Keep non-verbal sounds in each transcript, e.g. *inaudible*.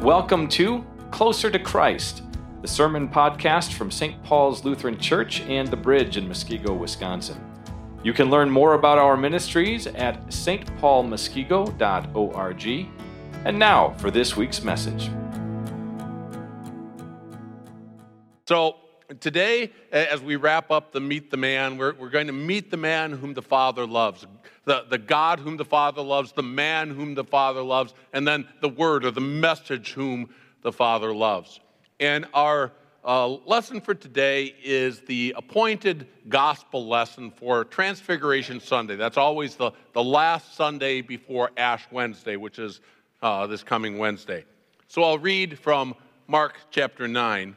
Welcome to Closer to Christ, the sermon podcast from St. Paul's Lutheran Church and the Bridge in Muskego, Wisconsin. You can learn more about our ministries at stpaulmuskego.org. And now for this week's message. So, today, as we wrap up the Meet the Man, we're, we're going to meet the man whom the Father loves, the, the God whom the Father loves, the man whom the Father loves, and then the Word or the message whom the Father loves. And our uh, lesson for today is the appointed gospel lesson for Transfiguration Sunday. That's always the, the last Sunday before Ash Wednesday, which is uh, this coming Wednesday. So I'll read from Mark chapter 9,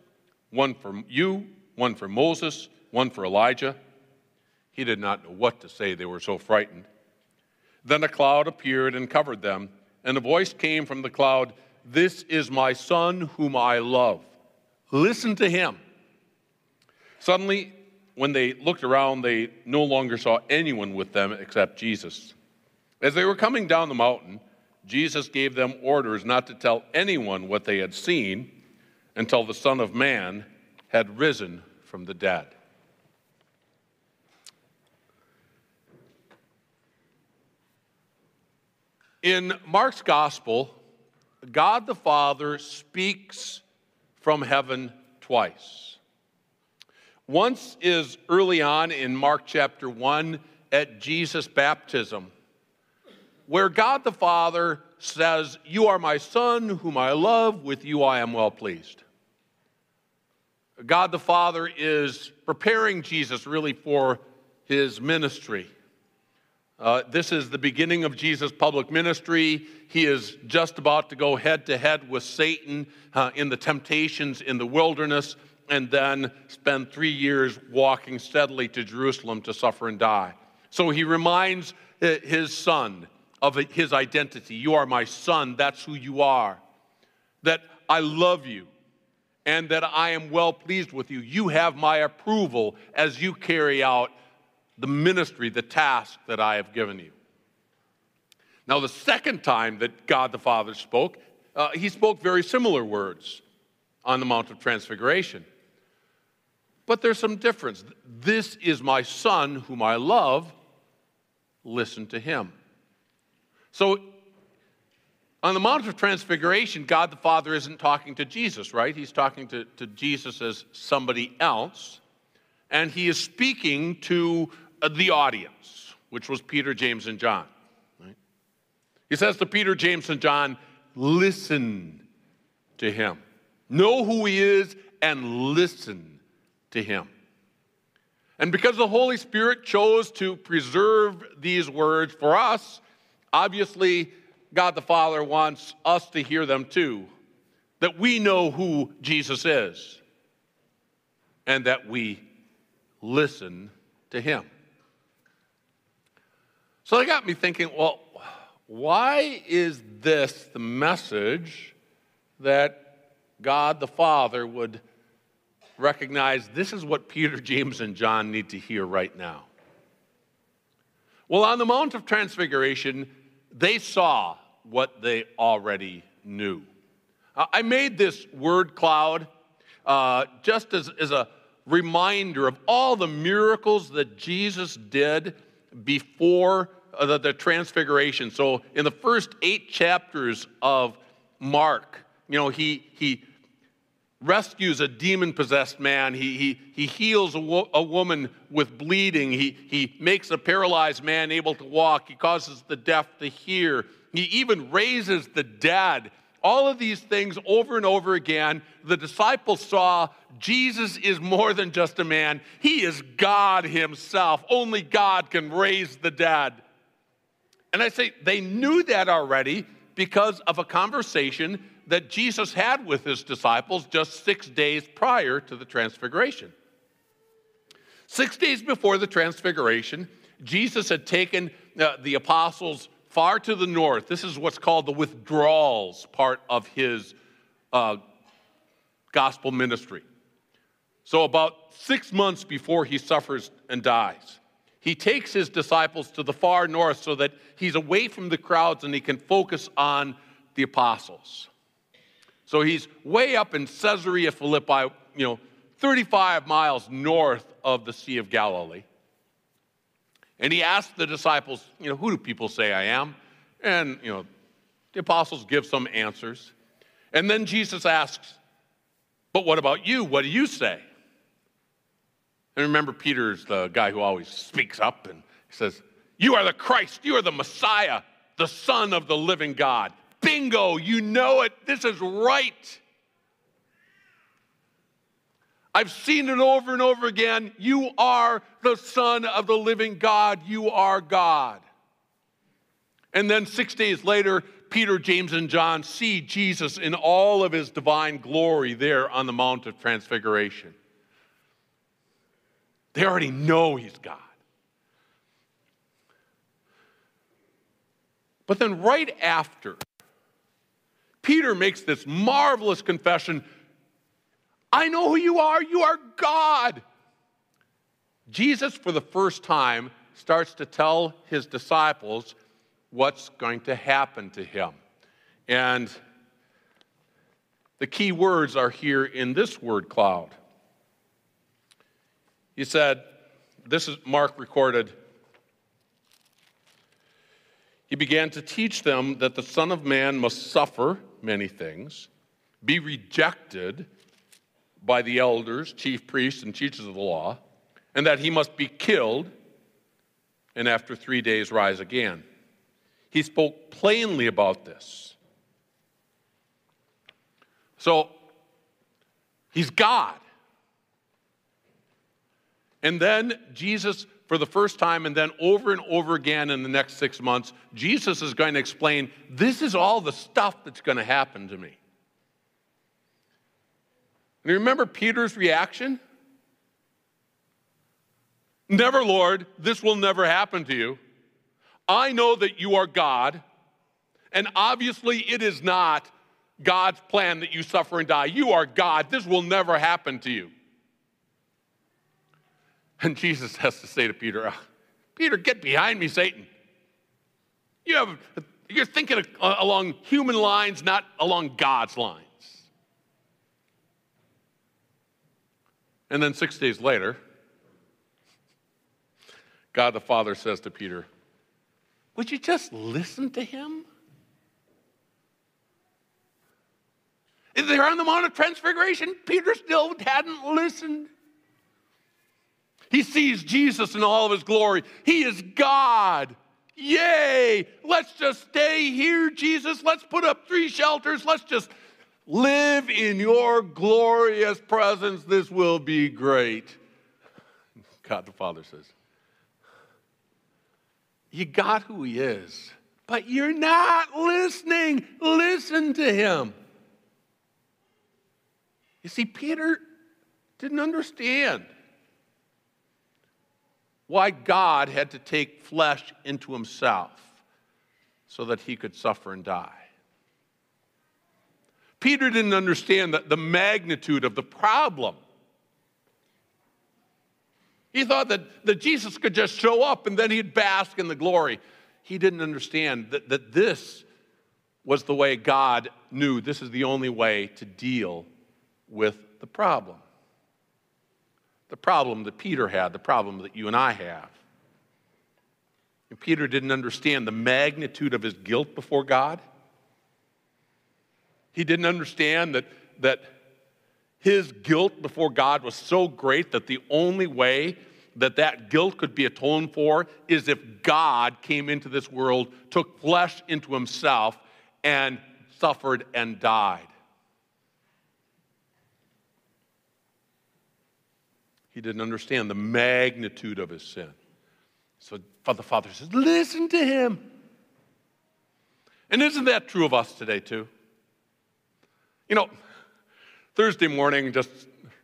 one for you, one for Moses, one for Elijah. He did not know what to say, they were so frightened. Then a cloud appeared and covered them, and a voice came from the cloud this is my son whom I love. Listen to him. Suddenly, when they looked around, they no longer saw anyone with them except Jesus. As they were coming down the mountain, Jesus gave them orders not to tell anyone what they had seen until the Son of Man had risen from the dead. In Mark's gospel, God the Father speaks from heaven twice. Once is early on in Mark chapter 1 at Jesus' baptism, where God the Father says, You are my Son, whom I love, with you I am well pleased. God the Father is preparing Jesus really for his ministry. Uh, this is the beginning of Jesus' public ministry. He is just about to go head to head with Satan uh, in the temptations in the wilderness and then spend three years walking steadily to Jerusalem to suffer and die. So he reminds uh, his son of his identity. You are my son, that's who you are. That I love you and that I am well pleased with you. You have my approval as you carry out the ministry, the task that I have given you. Now, the second time that God the Father spoke, uh, he spoke very similar words on the Mount of Transfiguration. But there's some difference. This is my son whom I love. Listen to him. So, on the Mount of Transfiguration, God the Father isn't talking to Jesus, right? He's talking to, to Jesus as somebody else. And he is speaking to uh, the audience, which was Peter, James, and John. Right? He says to Peter, James, and John, listen to him. Know who he is and listen to him. And because the Holy Spirit chose to preserve these words for us, obviously God the Father wants us to hear them too. That we know who Jesus is and that we listen to him. So that got me thinking well, why is this the message that God the Father would recognize this is what Peter, *laughs* James, and John need to hear right now? Well, on the Mount of Transfiguration, they saw what they already knew. I made this word cloud uh, just as, as a reminder of all the miracles that Jesus did before uh, the, the transfiguration. So in the first eight chapters of Mark, you know, he, he rescues a demon possessed man. He, he, he heals a, wo- a, woman with bleeding. He, he makes a paralyzed man able to walk. He causes the deaf to hear. He even raises the dead. All of these things over and over again, the disciples saw Jesus is more than just a man. He is God Himself. Only God can raise the dead. And I say they knew that already because of a conversation that Jesus had with his disciples just six days prior to the transfiguration. Six days before the transfiguration, Jesus had taken uh, the apostles far to the north. This is what's called the withdrawals part of his uh, gospel ministry. So, about six months before he suffers and dies, he takes his disciples to the far north so that he's away from the crowds and he can focus on the apostles. So he's way up in Caesarea Philippi, you know, 35 miles north of the Sea of Galilee. And he asked the disciples, you know, who do people say I am? And, you know, the apostles give some answers. And then Jesus asks, but what about you? What do you say? And remember, Peter's the guy who always speaks up and he says, You are the Christ, you are the Messiah, the Son of the living God. Bingo, you know it. This is right. I've seen it over and over again. You are the Son of the living God. You are God. And then six days later, Peter, James, and John see Jesus in all of his divine glory there on the Mount of Transfiguration. They already know he's God. But then, right after, Peter makes this marvelous confession I know who you are. You are God. Jesus, for the first time, starts to tell his disciples what's going to happen to him. And the key words are here in this word cloud. He said, This is Mark recorded. He began to teach them that the Son of Man must suffer many things, be rejected by the elders, chief priests, and teachers of the law, and that he must be killed and after three days rise again. He spoke plainly about this. So, he's God. And then Jesus, for the first time, and then over and over again in the next six months, Jesus is going to explain this is all the stuff that's going to happen to me. And you remember Peter's reaction? Never, Lord, this will never happen to you. I know that you are God, and obviously it is not God's plan that you suffer and die. You are God. This will never happen to you. And Jesus has to say to Peter, ah, Peter, get behind me, Satan. You have, you're thinking along human lines, not along God's lines. And then six days later, God the Father says to Peter, Would you just listen to him? They're on the Mount of Transfiguration. Peter still hadn't listened. He sees Jesus in all of his glory. He is God. Yay! Let's just stay here, Jesus. Let's put up three shelters. Let's just live in your glorious presence. This will be great. God the Father says, You got who He is, but you're not listening. Listen to Him. You see, Peter didn't understand why God had to take flesh into himself so that he could suffer and die. Peter didn't understand the, the magnitude of the problem. He thought that, that Jesus could just show up and then he'd bask in the glory. He didn't understand that, that this was the way God knew this is the only way to deal with the problem the problem that Peter had, the problem that you and I have. And Peter didn't understand the magnitude of his guilt before God. He didn't understand that, that his guilt before God was so great that the only way that that guilt could be atoned for is if God came into this world, took flesh into himself, and suffered and died. He didn't understand the magnitude of his sin. So the Father says, Listen to him. And isn't that true of us today, too? You know, Thursday morning just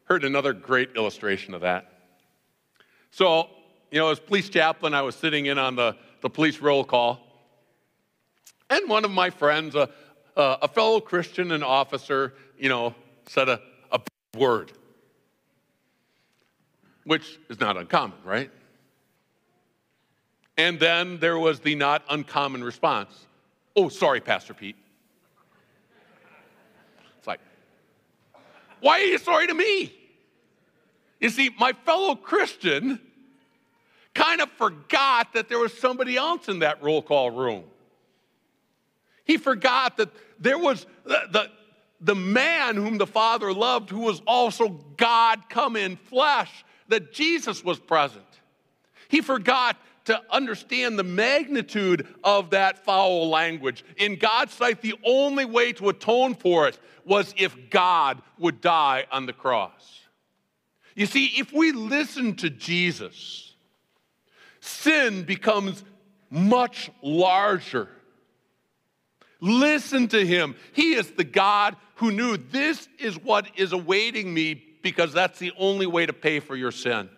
heard another great illustration of that. So, you know, as police chaplain, I was sitting in on the, the police roll call, and one of my friends, a, a fellow Christian and officer, you know, said a, a word, which is not uncommon, right? And then there was the not uncommon response Oh, sorry, Pastor Pete. It's like, why are you sorry to me? You see, my fellow Christian kind of forgot that there was somebody else in that roll call room. He forgot that there was the, the, the man whom the Father loved, who was also God come in flesh, that Jesus was present. He forgot to understand the magnitude of that foul language. In God's sight, the only way to atone for it was if God would die on the cross. You see, if we listen to Jesus, sin becomes much larger. Listen to him. He is the God who knew this is what is awaiting me because that's the only way to pay for your sin.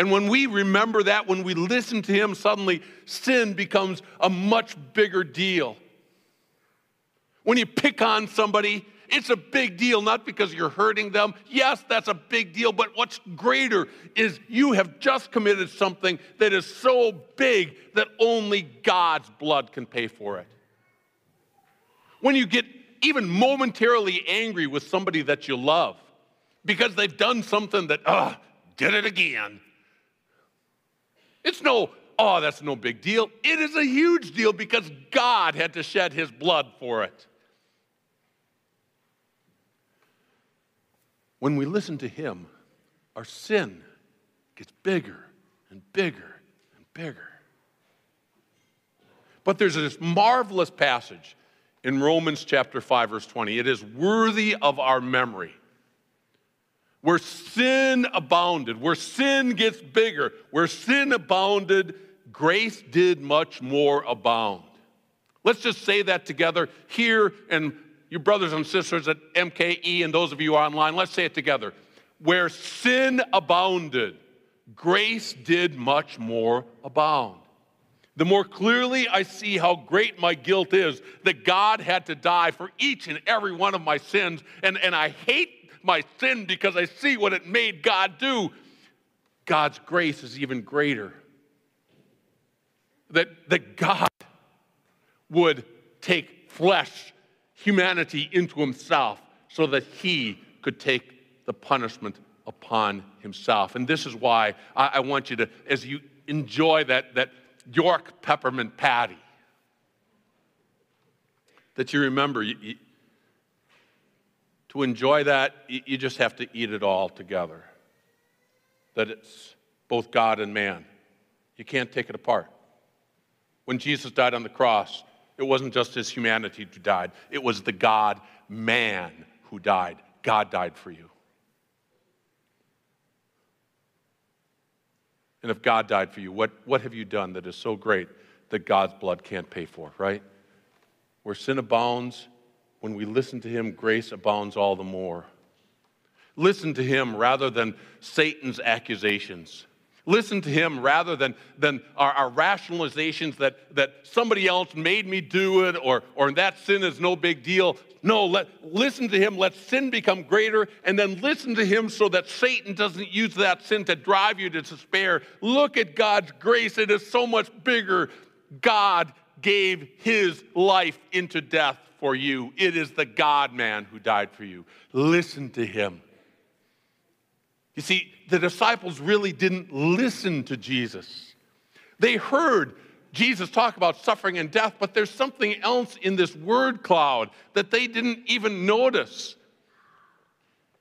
And when we remember that, when we listen to Him, suddenly sin becomes a much bigger deal. When you pick on somebody, it's a big deal, not because you're hurting them. Yes, that's a big deal, but what's greater is you have just committed something that is so big that only God's blood can pay for it. When you get even momentarily angry with somebody that you love because they've done something that, ah, did it again. It's no, oh, that's no big deal. It is a huge deal because God had to shed his blood for it. When we listen to him, our sin gets bigger and bigger and bigger. But there's this marvelous passage in Romans chapter 5, verse 20. It is worthy of our memory where sin abounded, where sin gets bigger, where sin abounded, grace did much more abound. Let's just say that together here, and your brothers and sisters at MKE and those of you online, let's say it together. Where sin abounded, grace did much more abound. The more clearly I see how great my guilt is, that God had to die for each and every one of my sins, and, and I hate my sin because I see what it made God do. God's grace is even greater. That, that God would take flesh, humanity into himself so that he could take the punishment upon himself. And this is why I, I want you to, as you enjoy that, that York peppermint patty, that you remember you, to enjoy that, you just have to eat it all together. That it's both God and man. You can't take it apart. When Jesus died on the cross, it wasn't just his humanity who died, it was the God man who died. God died for you. And if God died for you, what, what have you done that is so great that God's blood can't pay for, right? Where sin abounds, when we listen to him, grace abounds all the more. Listen to him rather than Satan's accusations. Listen to him rather than, than our, our, rationalizations that, that somebody else made me do it or, or that sin is no big deal. No, let, listen to him. Let sin become greater and then listen to him so that Satan doesn't use that sin to drive you to despair. Look at God's grace. It is so much bigger. God gave his life into death for you. It is the God man who died for you. Listen to him. You see, the disciples really didn't listen to Jesus. They heard Jesus talk about suffering and death, but there's something else in this word cloud that they didn't even notice.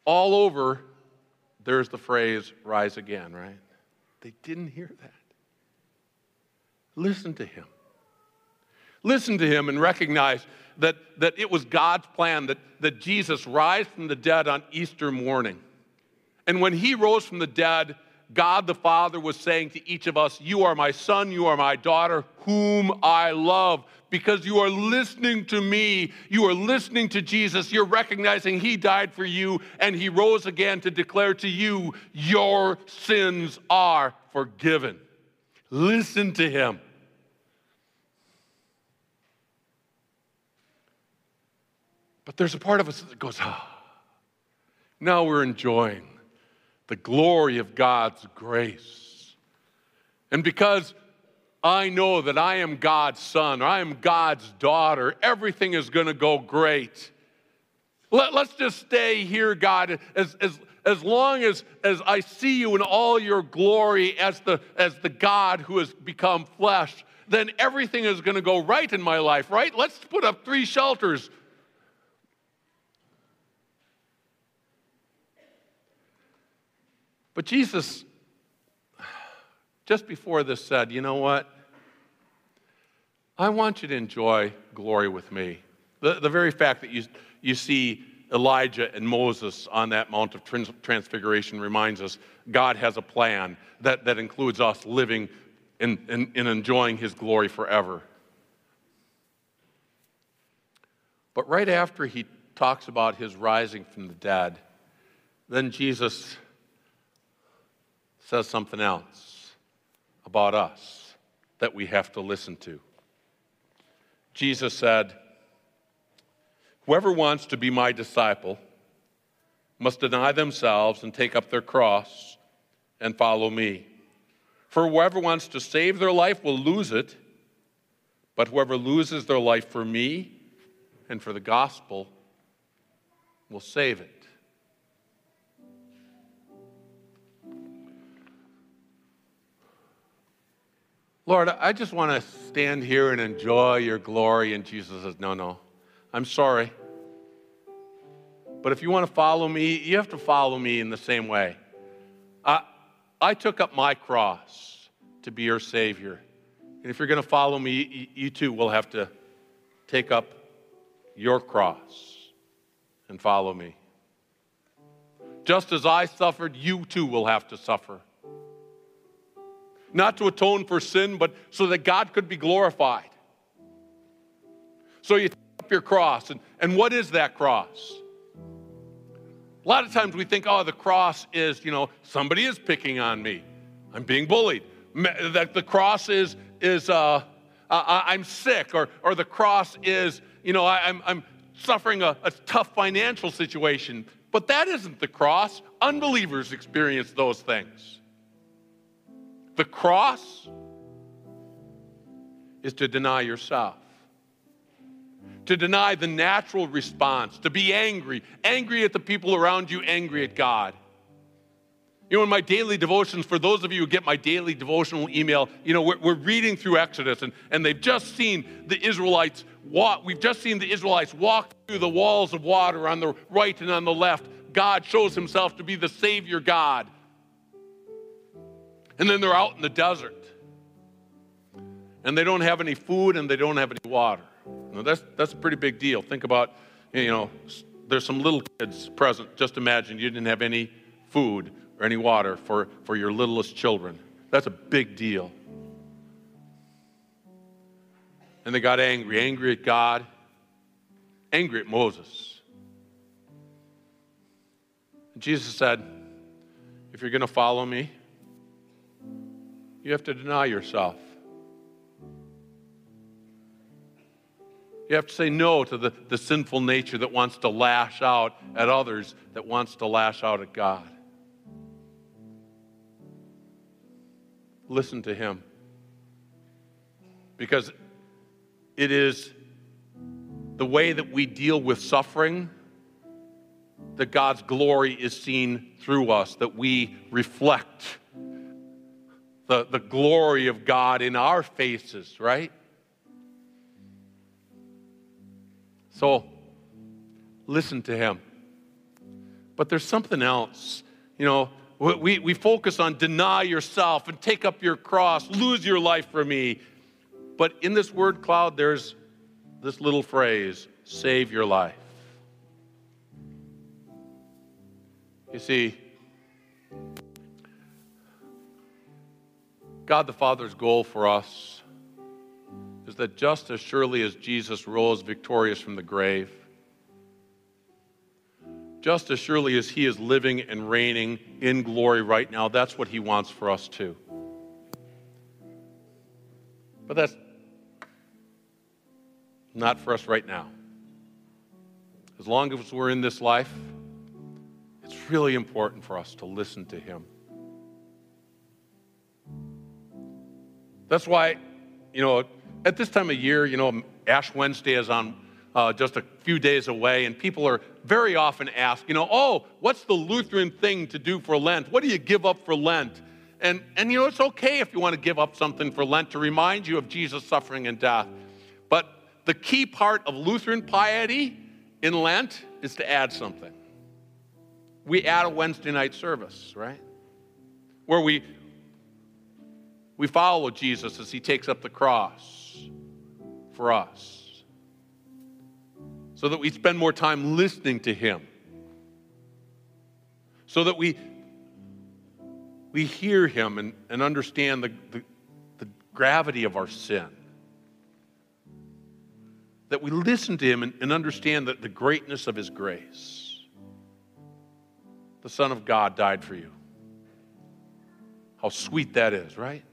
All over, there's the phrase, rise again, right? They didn't hear that. Listen to him. Listen to him and recognize that, that it was God's plan that, that Jesus rise from the dead on Easter morning. And when he rose from the dead, God the Father was saying to each of us, You are my son, you are my daughter, whom I love. Because you are listening to me, you are listening to Jesus, you're recognizing He died for you and He rose again to declare to you, Your sins are forgiven. Listen to Him. But there's a part of us that goes, ah, now we're enjoying the glory of God's grace. And because I know that I am God's son, or I am God's daughter, everything is going to go great. Let, us just stay here, God, as, as, as long as, as I see you in all your glory as the, as the God who has become flesh, then everything is going to go right in my life, right? Let's put up three shelters But Jesus, just before this, said, You know what? I want you to enjoy glory with me. The, the very fact that you, you see Elijah and Moses on that Mount of Transfiguration reminds us God has a plan that, that includes us living and, and enjoying his glory forever. But right after he talks about his rising from the dead, then Jesus says something else about us that we have to listen to. Jesus said, Whoever wants to be my disciple must deny themselves and take up their cross and follow me. For whoever wants to save their life will lose it, but whoever loses their life for me and for the gospel will save it. Lord, I just want to stand here and enjoy your glory. And Jesus says, No, no, I'm sorry. But if you want to follow me, you have to follow me in the same way. I, I took up my cross to be your Savior. And if you're going to follow me, you too will have to take up your cross and follow me. Just as I suffered, you too will have to suffer not to atone for sin, but so that God could be glorified. So you take up your cross, and, and what is that cross? A lot of times we think, oh, the cross is, you know, somebody is picking on me. I'm being bullied. That the cross is, is uh, I'm sick, or, or the cross is, you know, I, am I'm, I'm suffering a, a tough financial situation. But that isn't the cross. Unbelievers experience those things. The cross is to deny yourself, to deny the natural response, to be angry, angry at the people around you, angry at God. You know, in my daily devotions, for those of you who get my daily devotional email, you know, we're, we're reading through Exodus and, and they've just seen the Israelites walk, we've just seen the Israelites walk through the walls of water on the right and on the left. God shows himself to be the Savior God. And then they're out in the desert. And they don't have any food and they don't have any water. Now that's, that's a pretty big deal. Think about, you know, there's some little kids present. Just imagine you didn't have any food or any water for, for your littlest children. That's a big deal. And they got angry, angry at God, angry at Moses. And Jesus said, If you're going to follow me, you have to deny yourself. You have to say no to the, the sinful nature that wants to lash out at others, that wants to lash out at God. Listen to Him. Because it is the way that we deal with suffering that God's glory is seen through us, that we reflect the, the glory of God in our faces, right? So, listen to him. But there's something else. You know, we, we focus on deny yourself and take up your cross, lose your life for me. But in this word cloud, there's this little phrase save your life. You see, God the Father's goal for us is that just as surely as Jesus rose victorious from the grave, just as surely as he is living and reigning in glory right now, that's what he wants for us too. But that's not for us right now. As long as we're in this life, it's really important for us to listen to him. That's why, you know, at this time of year, you know, Ash Wednesday is on uh, just a few days away, and people are very often asked, you know, oh, what's the Lutheran thing to do for Lent? What do you give up for Lent? And, and you know, it's okay if you want to give up something for Lent to remind you of Jesus' suffering and death. But the key part of Lutheran piety in Lent is to add something. We add a Wednesday night service, right? Where we, we follow Jesus as he takes up the cross for us so that we spend more time listening to Him, so that we, we hear Him and, and understand the, the, the gravity of our sin, that we listen to Him and, and understand the, the greatness of His grace. The Son of God died for you. How sweet that is, right?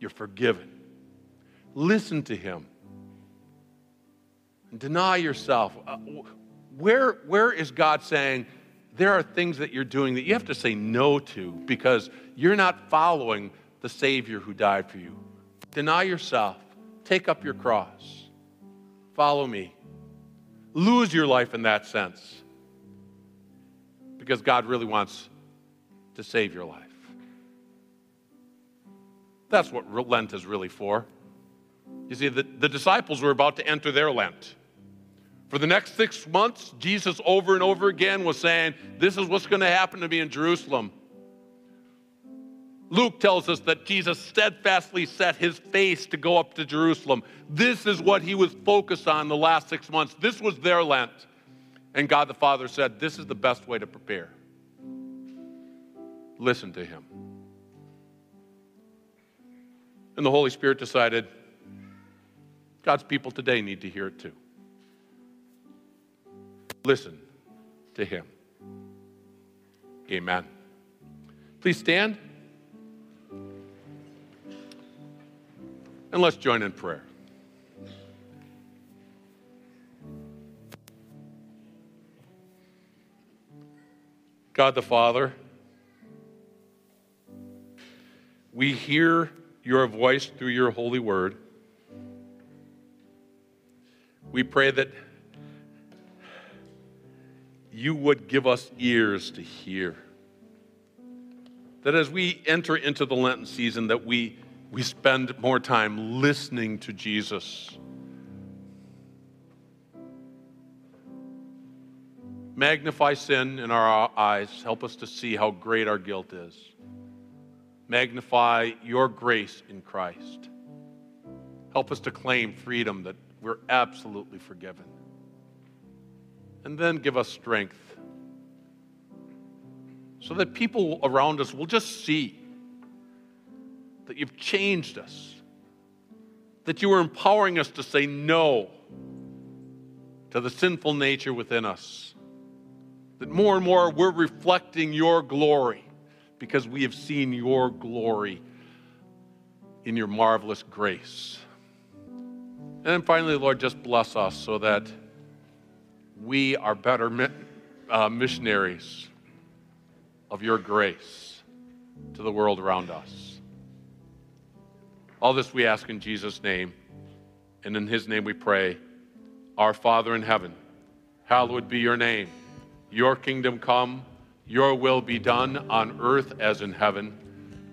You're forgiven. Listen to Him deny yourself. Uh, where, where is God saying there are things that you're doing that you have to say no to because you're not following the Savior who died for you? Deny yourself, take up your cross, follow me. Lose your life in that sense because God really wants to save your life. That's what Lent is really for. You see, the, the disciples were about to enter their Lent. For the next six months, Jesus over and over again was saying, This is what's going to happen to me in Jerusalem. Luke tells us that Jesus steadfastly set his face to go up to Jerusalem. This is what he was focused on the last six months. This was their Lent. And God the Father said, This is the best way to prepare. Listen to him. And the Holy Spirit decided God's people today need to hear it too. Listen to him. Amen. Please stand. And let's join in prayer. God the Father, we hear your voice through your holy word. We pray that you would give us ears to hear. That as we enter into the Lenten season, that we, we spend more time listening to Jesus. Magnify sin in our eyes. Help us to see how great our guilt is. Magnify your grace in Christ. Help us to claim freedom that we're absolutely forgiven and then give us strength so that people around us will just see that you've changed us, that you are empowering us to say no to the sinful nature within us, that more and more we're reflecting your glory because we have seen your glory in your marvelous grace. And then finally, Lord, just bless us so that we are better uh, missionaries of your grace to the world around us. All this we ask in Jesus' name, and in his name we pray. Our Father in heaven, hallowed be your name. Your kingdom come, your will be done on earth as in heaven.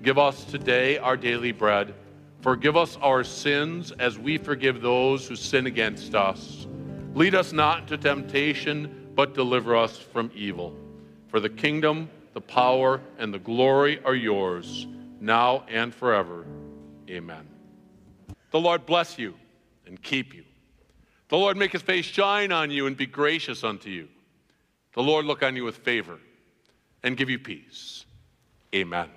Give us today our daily bread. Forgive us our sins as we forgive those who sin against us Lead us not into temptation, but deliver us from evil. For the kingdom, the power, and the glory are yours, now and forever. Amen. The Lord bless you and keep you. The Lord make his face shine on you and be gracious unto you. The Lord look on you with favor and give you peace. Amen.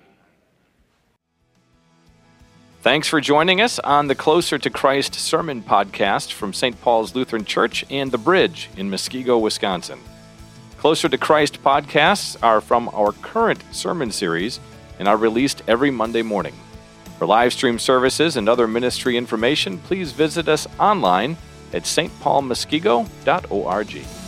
Thanks for joining us on the Closer to Christ Sermon Podcast from St. Paul's Lutheran Church and The Bridge in Muskego, Wisconsin. Closer to Christ podcasts are from our current sermon series and are released every Monday morning. For live stream services and other ministry information, please visit us online at stpaulmuskego.org.